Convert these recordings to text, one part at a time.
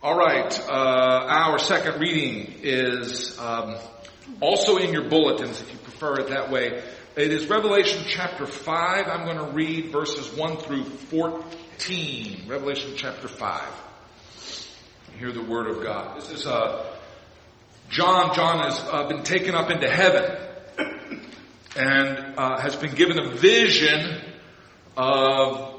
All right, uh, our second reading is um, also in your bulletins, if you prefer it that way. It is Revelation chapter 5. I'm going to read verses 1 through 14. Revelation chapter 5. Hear the word of God. This is uh, John. John has uh, been taken up into heaven and uh, has been given a vision of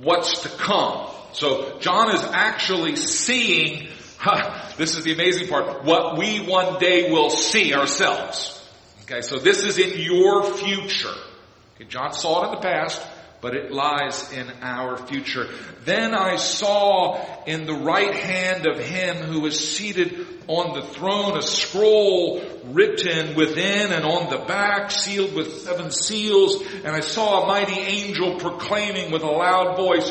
what's to come. So John is actually seeing, this is the amazing part, what we one day will see ourselves. Okay, so this is in your future. Okay, John saw it in the past, but it lies in our future. Then I saw in the right hand of him who was seated on the throne a scroll written within and on the back, sealed with seven seals, and I saw a mighty angel proclaiming with a loud voice,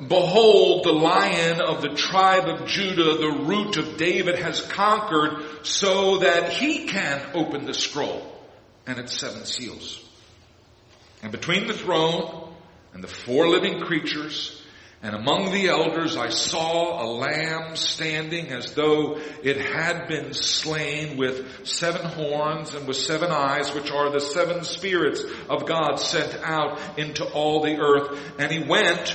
Behold, the lion of the tribe of Judah, the root of David has conquered so that he can open the scroll and its seven seals. And between the throne and the four living creatures and among the elders I saw a lamb standing as though it had been slain with seven horns and with seven eyes, which are the seven spirits of God sent out into all the earth. And he went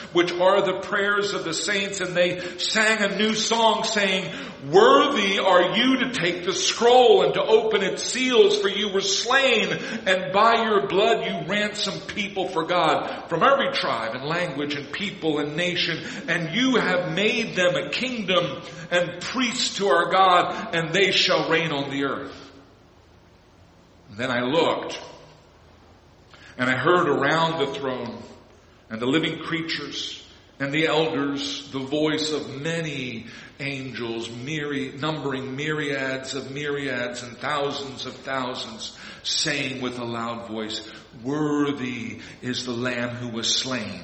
which are the prayers of the saints. And they sang a new song saying, Worthy are you to take the scroll and to open its seals, for you were slain, and by your blood you ransomed people for God from every tribe and language and people and nation, and you have made them a kingdom and priests to our God, and they shall reign on the earth. And then I looked, and I heard around the throne and the living creatures and the elders the voice of many angels, myri- numbering myriads of myriads and thousands of thousands, saying with a loud voice, Worthy is the Lamb who was slain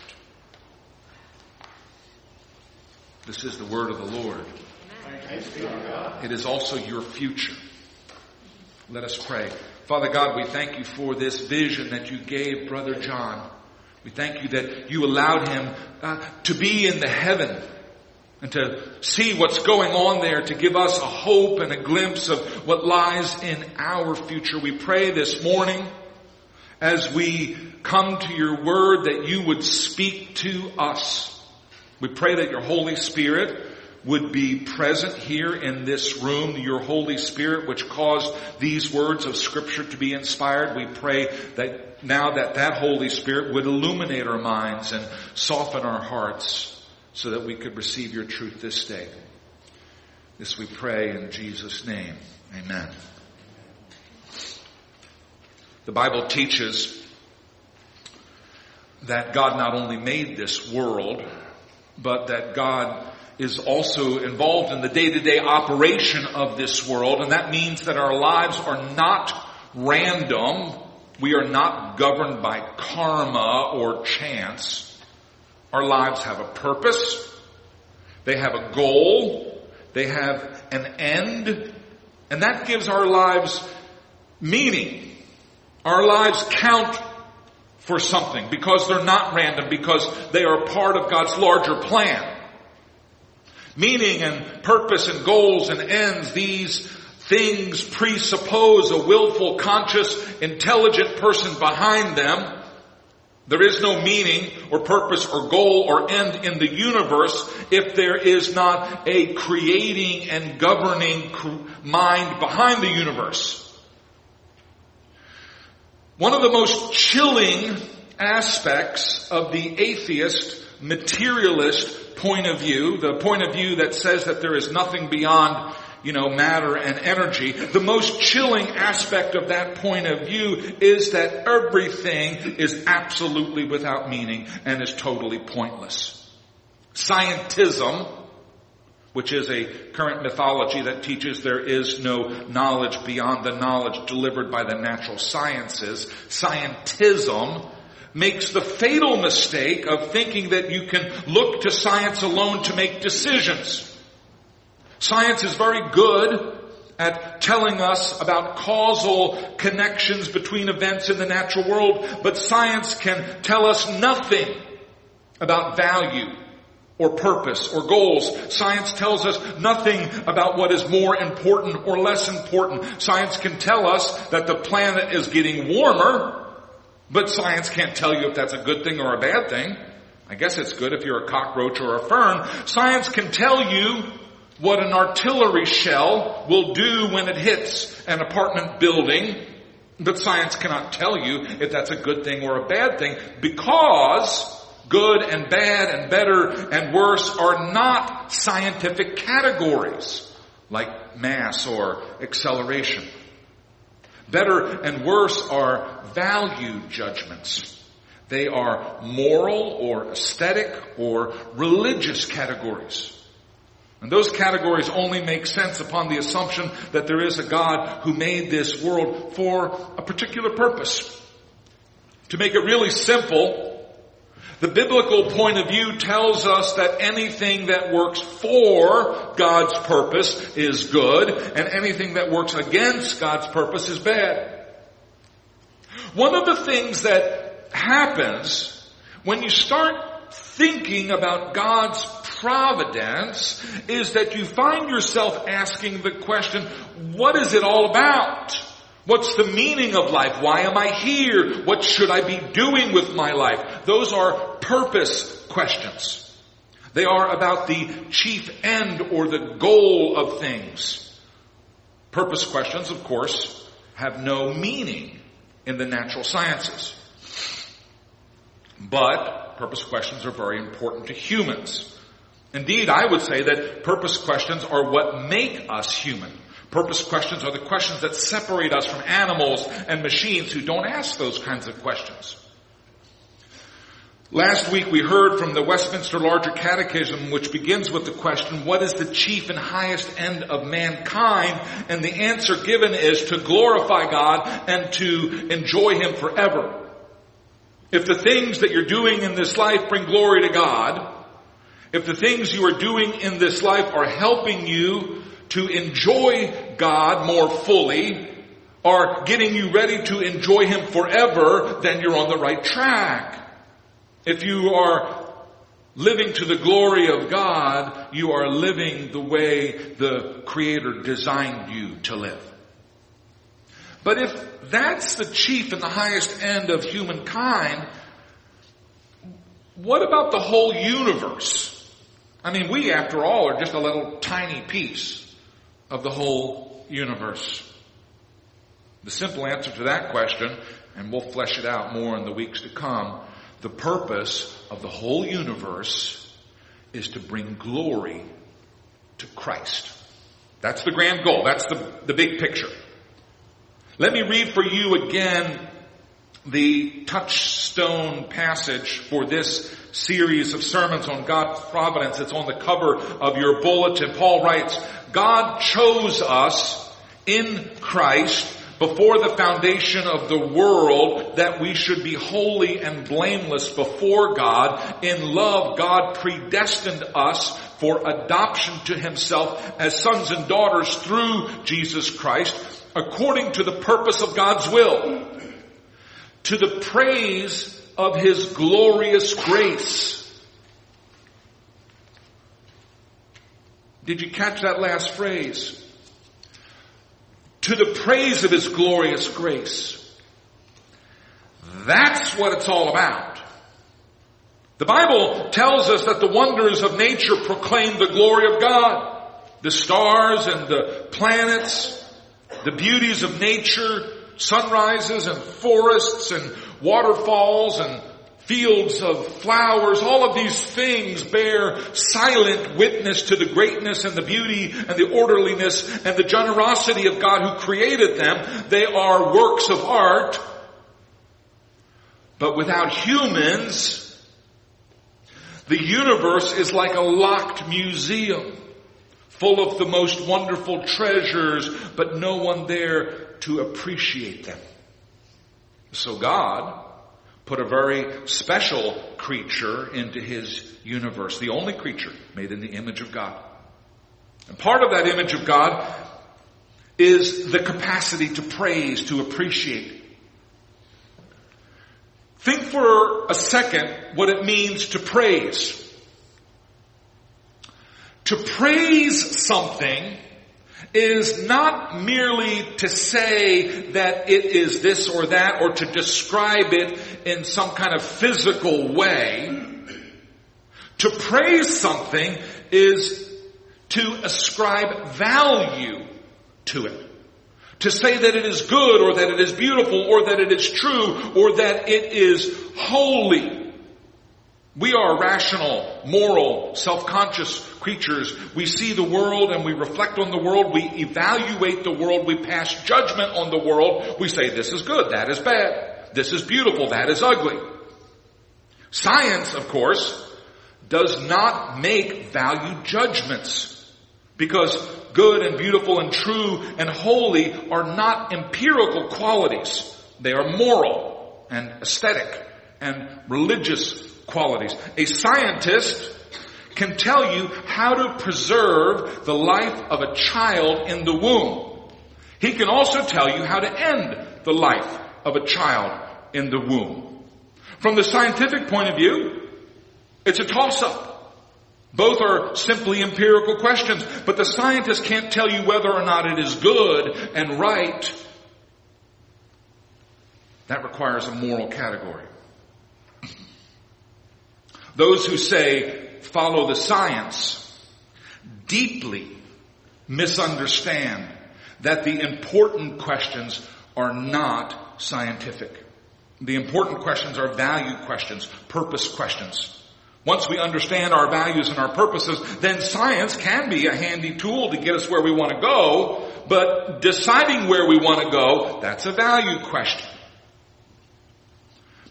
This is the word of the Lord. It is also your future. Let us pray. Father God, we thank you for this vision that you gave Brother John. We thank you that you allowed him uh, to be in the heaven and to see what's going on there to give us a hope and a glimpse of what lies in our future. We pray this morning as we come to your word that you would speak to us. We pray that your Holy Spirit would be present here in this room, your Holy Spirit, which caused these words of Scripture to be inspired. We pray that now that that Holy Spirit would illuminate our minds and soften our hearts so that we could receive your truth this day. This we pray in Jesus' name. Amen. The Bible teaches that God not only made this world, but that God is also involved in the day-to-day operation of this world, and that means that our lives are not random. We are not governed by karma or chance. Our lives have a purpose. They have a goal. They have an end. And that gives our lives meaning. Our lives count for something because they're not random, because they are part of God's larger plan. Meaning and purpose and goals and ends, these things presuppose a willful, conscious, intelligent person behind them. There is no meaning or purpose or goal or end in the universe if there is not a creating and governing mind behind the universe. One of the most chilling aspects of the atheist materialist point of view, the point of view that says that there is nothing beyond you know, matter and energy. The most chilling aspect of that point of view is that everything is absolutely without meaning and is totally pointless. Scientism, which is a current mythology that teaches there is no knowledge beyond the knowledge delivered by the natural sciences, scientism makes the fatal mistake of thinking that you can look to science alone to make decisions. Science is very good at telling us about causal connections between events in the natural world, but science can tell us nothing about value or purpose or goals. Science tells us nothing about what is more important or less important. Science can tell us that the planet is getting warmer, but science can't tell you if that's a good thing or a bad thing. I guess it's good if you're a cockroach or a fern. Science can tell you what an artillery shell will do when it hits an apartment building, but science cannot tell you if that's a good thing or a bad thing because good and bad and better and worse are not scientific categories like mass or acceleration. Better and worse are value judgments. They are moral or aesthetic or religious categories. And those categories only make sense upon the assumption that there is a God who made this world for a particular purpose. To make it really simple, the biblical point of view tells us that anything that works for God's purpose is good, and anything that works against God's purpose is bad. One of the things that happens when you start thinking about God's providence is that you find yourself asking the question, what is it all about? What's the meaning of life? Why am I here? What should I be doing with my life? Those are purpose questions. They are about the chief end or the goal of things. Purpose questions, of course, have no meaning in the natural sciences. But purpose questions are very important to humans. Indeed, I would say that purpose questions are what make us human. Purpose questions are the questions that separate us from animals and machines who don't ask those kinds of questions. Last week we heard from the Westminster Larger Catechism, which begins with the question, what is the chief and highest end of mankind? And the answer given is to glorify God and to enjoy Him forever. If the things that you're doing in this life bring glory to God, if the things you are doing in this life are helping you to enjoy God more fully, are getting you ready to enjoy Him forever, then you're on the right track. If you are living to the glory of God, you are living the way the Creator designed you to live. But if that's the chief and the highest end of humankind, what about the whole universe? I mean, we, after all, are just a little tiny piece of the whole universe. The simple answer to that question, and we'll flesh it out more in the weeks to come, the purpose of the whole universe is to bring glory to Christ. That's the grand goal. That's the, the big picture. Let me read for you again the touchstone passage for this series of sermons on God's providence. It's on the cover of your bulletin. Paul writes, God chose us in Christ before the foundation of the world that we should be holy and blameless before God. In love, God predestined us for adoption to himself as sons and daughters through Jesus Christ according to the purpose of God's will to the praise of his glorious grace. Did you catch that last phrase? To the praise of His glorious grace. That's what it's all about. The Bible tells us that the wonders of nature proclaim the glory of God. The stars and the planets, the beauties of nature, sunrises and forests and waterfalls and fields of flowers, all of these things bear silent witness to the greatness and the beauty and the orderliness and the generosity of God who created them. They are works of art. But without humans, the universe is like a locked museum full of the most wonderful treasures, but no one there to appreciate them. So God put a very special creature into his universe, the only creature made in the image of God. And part of that image of God is the capacity to praise, to appreciate. Think for a second what it means to praise. To praise something is not merely to say that it is this or that or to describe it in some kind of physical way. To praise something is to ascribe value to it. To say that it is good or that it is beautiful or that it is true or that it is holy. We are rational, moral, self-conscious creatures. We see the world and we reflect on the world. We evaluate the world. We pass judgment on the world. We say this is good, that is bad. This is beautiful, that is ugly. Science, of course, does not make value judgments because good and beautiful and true and holy are not empirical qualities. They are moral and aesthetic and religious qualities. A scientist can tell you how to preserve the life of a child in the womb. He can also tell you how to end the life of a child in the womb. From the scientific point of view, it's a toss-up. Both are simply empirical questions, but the scientist can't tell you whether or not it is good and right. That requires a moral category. Those who say follow the science deeply misunderstand that the important questions are not scientific. The important questions are value questions, purpose questions. Once we understand our values and our purposes, then science can be a handy tool to get us where we want to go, but deciding where we want to go, that's a value question.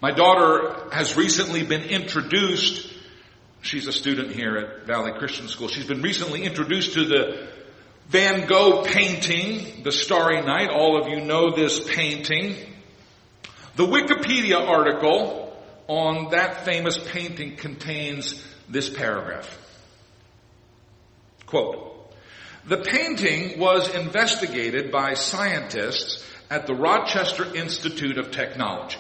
My daughter has recently been introduced, she's a student here at Valley Christian School, she's been recently introduced to the Van Gogh painting, The Starry Night. All of you know this painting. The Wikipedia article on that famous painting contains this paragraph. Quote, the painting was investigated by scientists at the Rochester Institute of Technology.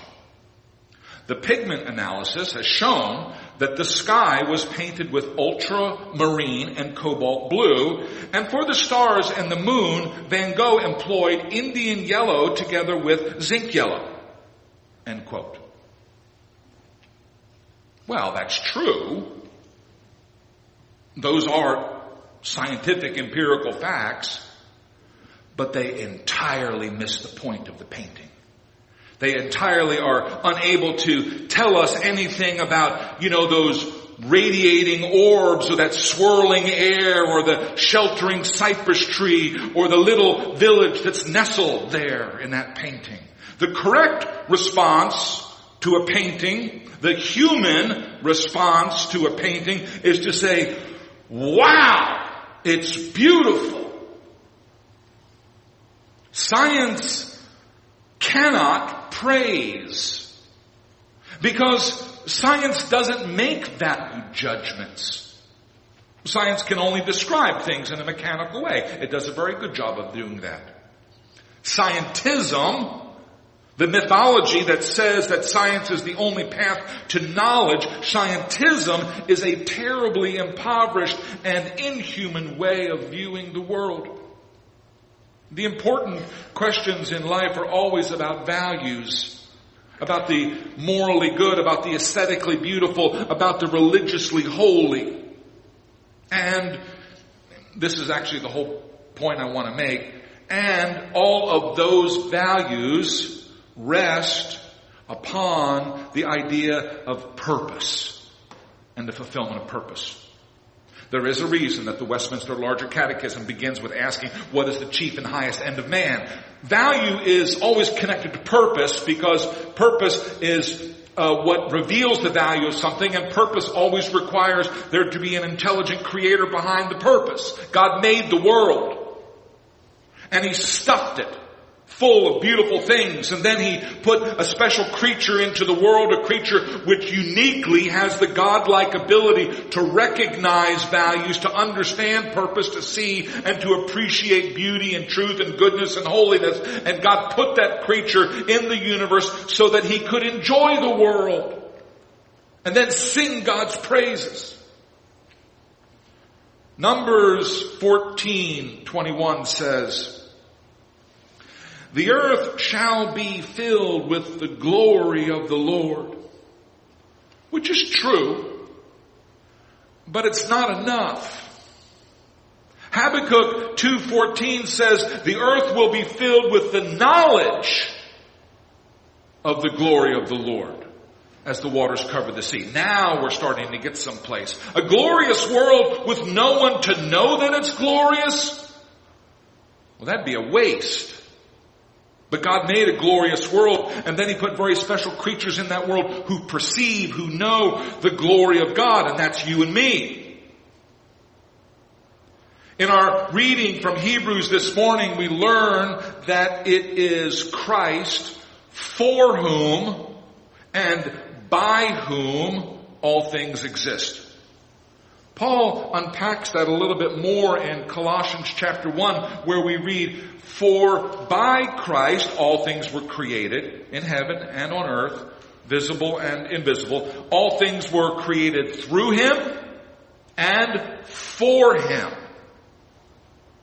The pigment analysis has shown that the sky was painted with ultramarine and cobalt blue, and for the stars and the moon, Van Gogh employed Indian yellow together with zinc yellow. End quote. Well, that's true. Those are scientific empirical facts, but they entirely miss the point of the painting. They entirely are unable to tell us anything about, you know, those radiating orbs or that swirling air or the sheltering cypress tree or the little village that's nestled there in that painting. The correct response to a painting, the human response to a painting is to say, wow, it's beautiful. Science cannot praise. Because science doesn't make value judgments. Science can only describe things in a mechanical way. It does a very good job of doing that. Scientism, the mythology that says that science is the only path to knowledge, scientism is a terribly impoverished and inhuman way of viewing the world. The important questions in life are always about values, about the morally good, about the aesthetically beautiful, about the religiously holy. And this is actually the whole point I want to make. And all of those values rest upon the idea of purpose and the fulfillment of purpose. There is a reason that the Westminster Larger Catechism begins with asking, what is the chief and highest end of man? Value is always connected to purpose because purpose is uh, what reveals the value of something and purpose always requires there to be an intelligent creator behind the purpose. God made the world and he stuffed it full of beautiful things. And then he put a special creature into the world, a creature which uniquely has the godlike ability to recognize values, to understand purpose, to see and to appreciate beauty and truth and goodness and holiness. And God put that creature in the universe so that he could enjoy the world and then sing God's praises. Numbers 14, 21 says, the earth shall be filled with the glory of the Lord. Which is true, but it's not enough. Habakkuk 2.14 says, the earth will be filled with the knowledge of the glory of the Lord as the waters cover the sea. Now we're starting to get someplace. A glorious world with no one to know that it's glorious? Well, that'd be a waste. But God made a glorious world and then He put very special creatures in that world who perceive, who know the glory of God and that's you and me. In our reading from Hebrews this morning, we learn that it is Christ for whom and by whom all things exist. Paul unpacks that a little bit more in Colossians chapter 1 where we read, For by Christ all things were created in heaven and on earth, visible and invisible. All things were created through Him and for Him.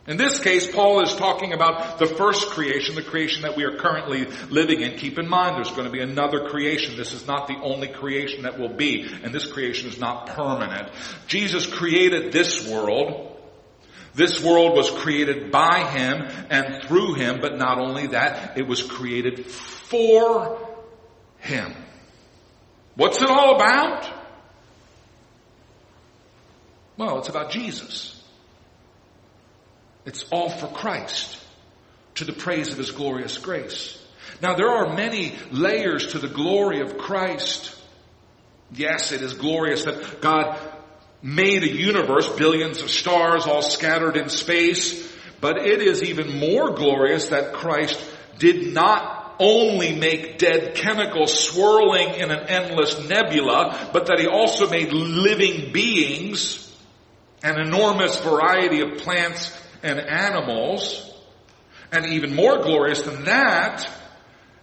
In this case, Paul is talking about the first creation, the creation that we are currently living in. Keep in mind, there's going to be another creation. This is not the only creation that will be, and this creation is not permanent. Jesus created this world. This world was created by Him and through Him, but not only that, it was created for Him. What's it all about? Well, it's about Jesus. It's all for Christ to the praise of His glorious grace. Now there are many layers to the glory of Christ. Yes, it is glorious that God made a universe, billions of stars all scattered in space, but it is even more glorious that Christ did not only make dead chemicals swirling in an endless nebula, but that he also made living beings, an enormous variety of plants and animals. And even more glorious than that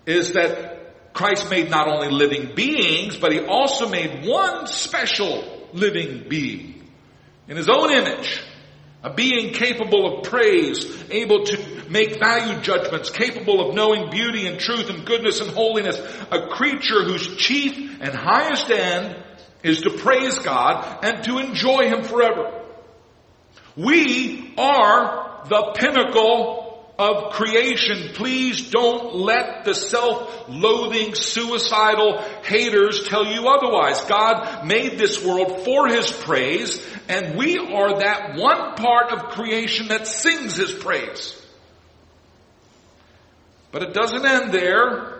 is that Christ made not only living beings, but he also made one special living being in his own image. A being capable of praise, able to make value judgments, capable of knowing beauty and truth and goodness and holiness. A creature whose chief and highest end is to praise God and to enjoy Him forever. We are the pinnacle of creation. Please don't let the self-loathing, suicidal haters tell you otherwise. God made this world for His praise, and we are that one part of creation that sings His praise. But it doesn't end there.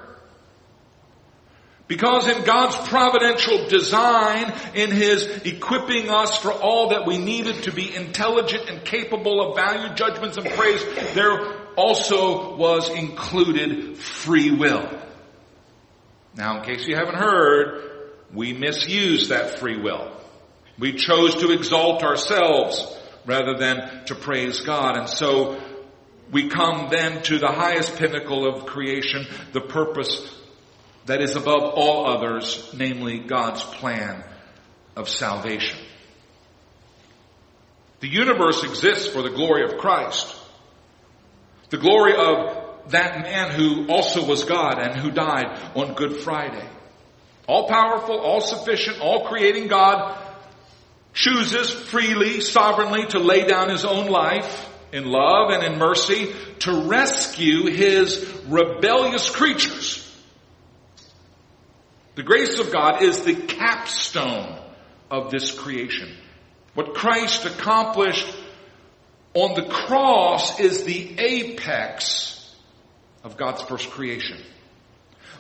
Because in God's providential design, in His equipping us for all that we needed to be intelligent and capable of value, judgments, and praise, there also was included free will. Now, in case you haven't heard, we misuse that free will. We chose to exalt ourselves rather than to praise God. And so we come then to the highest pinnacle of creation, the purpose that is above all others, namely God's plan of salvation. The universe exists for the glory of Christ. The glory of that man who also was God and who died on Good Friday. All powerful, all sufficient, all creating God chooses freely, sovereignly to lay down his own life in love and in mercy to rescue his rebellious creatures. The grace of God is the capstone of this creation. What Christ accomplished on the cross is the apex of God's first creation.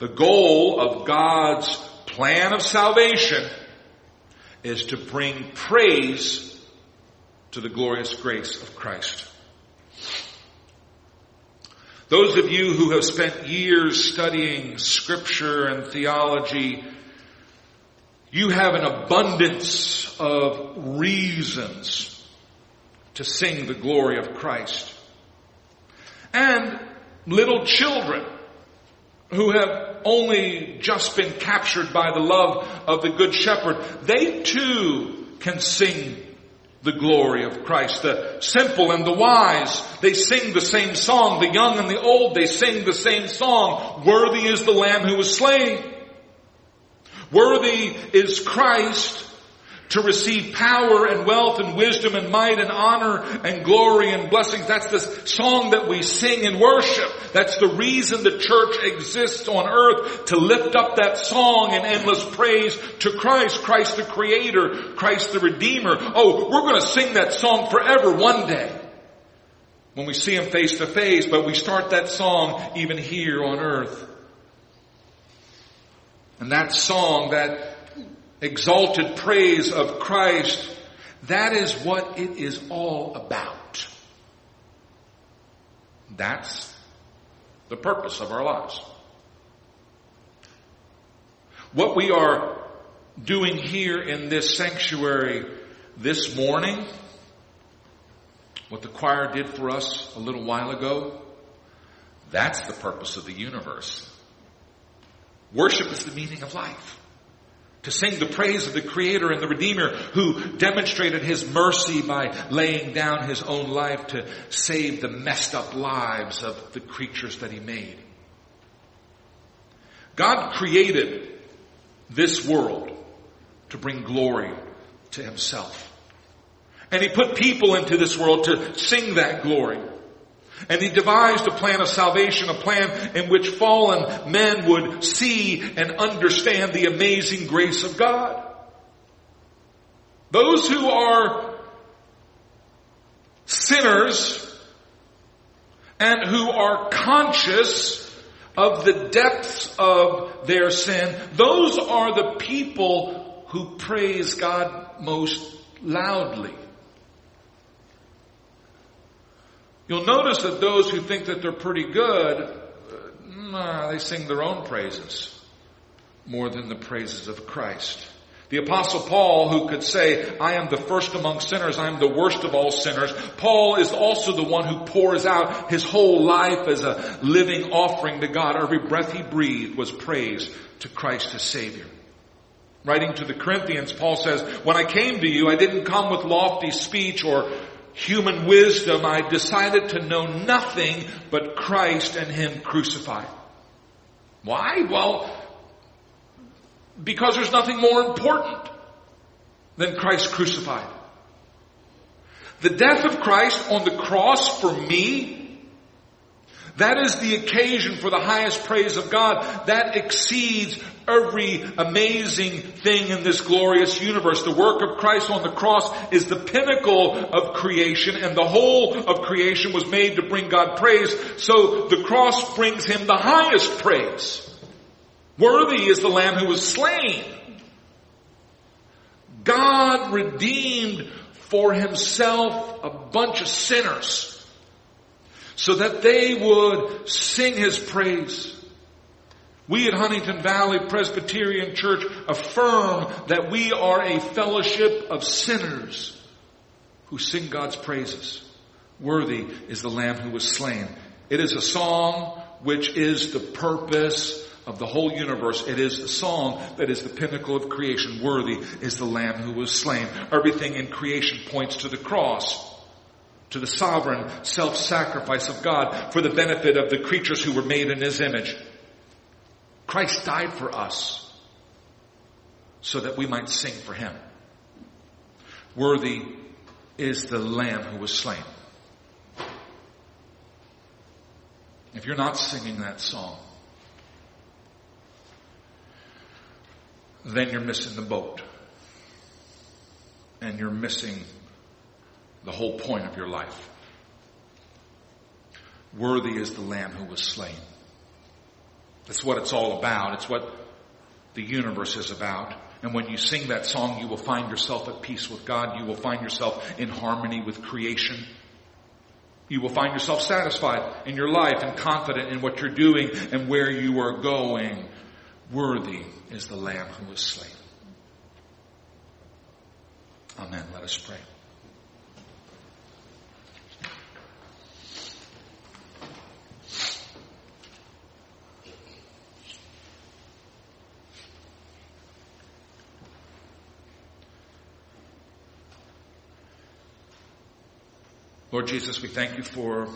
The goal of God's plan of salvation is to bring praise to the glorious grace of Christ. Those of you who have spent years studying scripture and theology, you have an abundance of reasons to sing the glory of Christ. And little children who have only just been captured by the love of the Good Shepherd, they too can sing the glory of Christ. The simple and the wise, they sing the same song. The young and the old, they sing the same song. Worthy is the Lamb who was slain. Worthy is Christ to receive power and wealth and wisdom and might and honor and glory and blessings. That's the song that we sing in worship. That's the reason the church exists on earth to lift up that song in endless praise to Christ, Christ the creator, Christ the redeemer. Oh, we're going to sing that song forever one day when we see him face to face, but we start that song even here on earth. And that song, that exalted praise of Christ, that is what it is all about. That's the purpose of our lives. What we are doing here in this sanctuary this morning, what the choir did for us a little while ago, that's the purpose of the universe. Worship is the meaning of life to sing the praise of the Creator and the Redeemer who demonstrated His mercy by laying down His own life to save the messed up lives of the creatures that He made. God created this world to bring glory to Himself. And He put people into this world to sing that glory. And he devised a plan of salvation, a plan in which fallen men would see and understand the amazing grace of God. Those who are sinners and who are conscious of the depths of their sin, those are the people who praise God most loudly. You'll notice that those who think that they're pretty good, uh, nah, they sing their own praises more than the praises of Christ. The apostle Paul, who could say, I am the first among sinners, I am the worst of all sinners. Paul is also the one who pours out his whole life as a living offering to God. Every breath he breathed was praise to Christ his Savior. Writing to the Corinthians, Paul says, when I came to you, I didn't come with lofty speech or human wisdom, I decided to know nothing but Christ and Him crucified. Why? Well, because there's nothing more important than Christ crucified. The death of Christ on the cross for me that is the occasion for the highest praise of God. That exceeds every amazing thing in this glorious universe. The work of Christ on the cross is the pinnacle of creation and the whole of creation was made to bring God praise. So the cross brings him the highest praise. Worthy is the lamb who was slain. God redeemed for himself a bunch of sinners so that they would sing his praise. We at Huntingdon Valley Presbyterian Church affirm that we are a fellowship of sinners who sing God's praises. Worthy is the Lamb who was slain. It is a song which is the purpose of the whole universe. It is a song that is the pinnacle of creation. Worthy is the Lamb who was slain. Everything in creation points to the cross, to the sovereign self-sacrifice of God for the benefit of the creatures who were made in His image. Christ died for us so that we might sing for Him. Worthy is the Lamb who was slain. If you're not singing that song, then you're missing the boat. And you're missing the whole point of your life. Worthy is the Lamb who was slain. That's what it's all about. It's what the universe is about. And when you sing that song, you will find yourself at peace with God. You will find yourself in harmony with creation. You will find yourself satisfied in your life and confident in what you're doing and where you are going. Worthy is the Lamb who was slain. Amen. Let us pray. Lord Jesus, we thank you for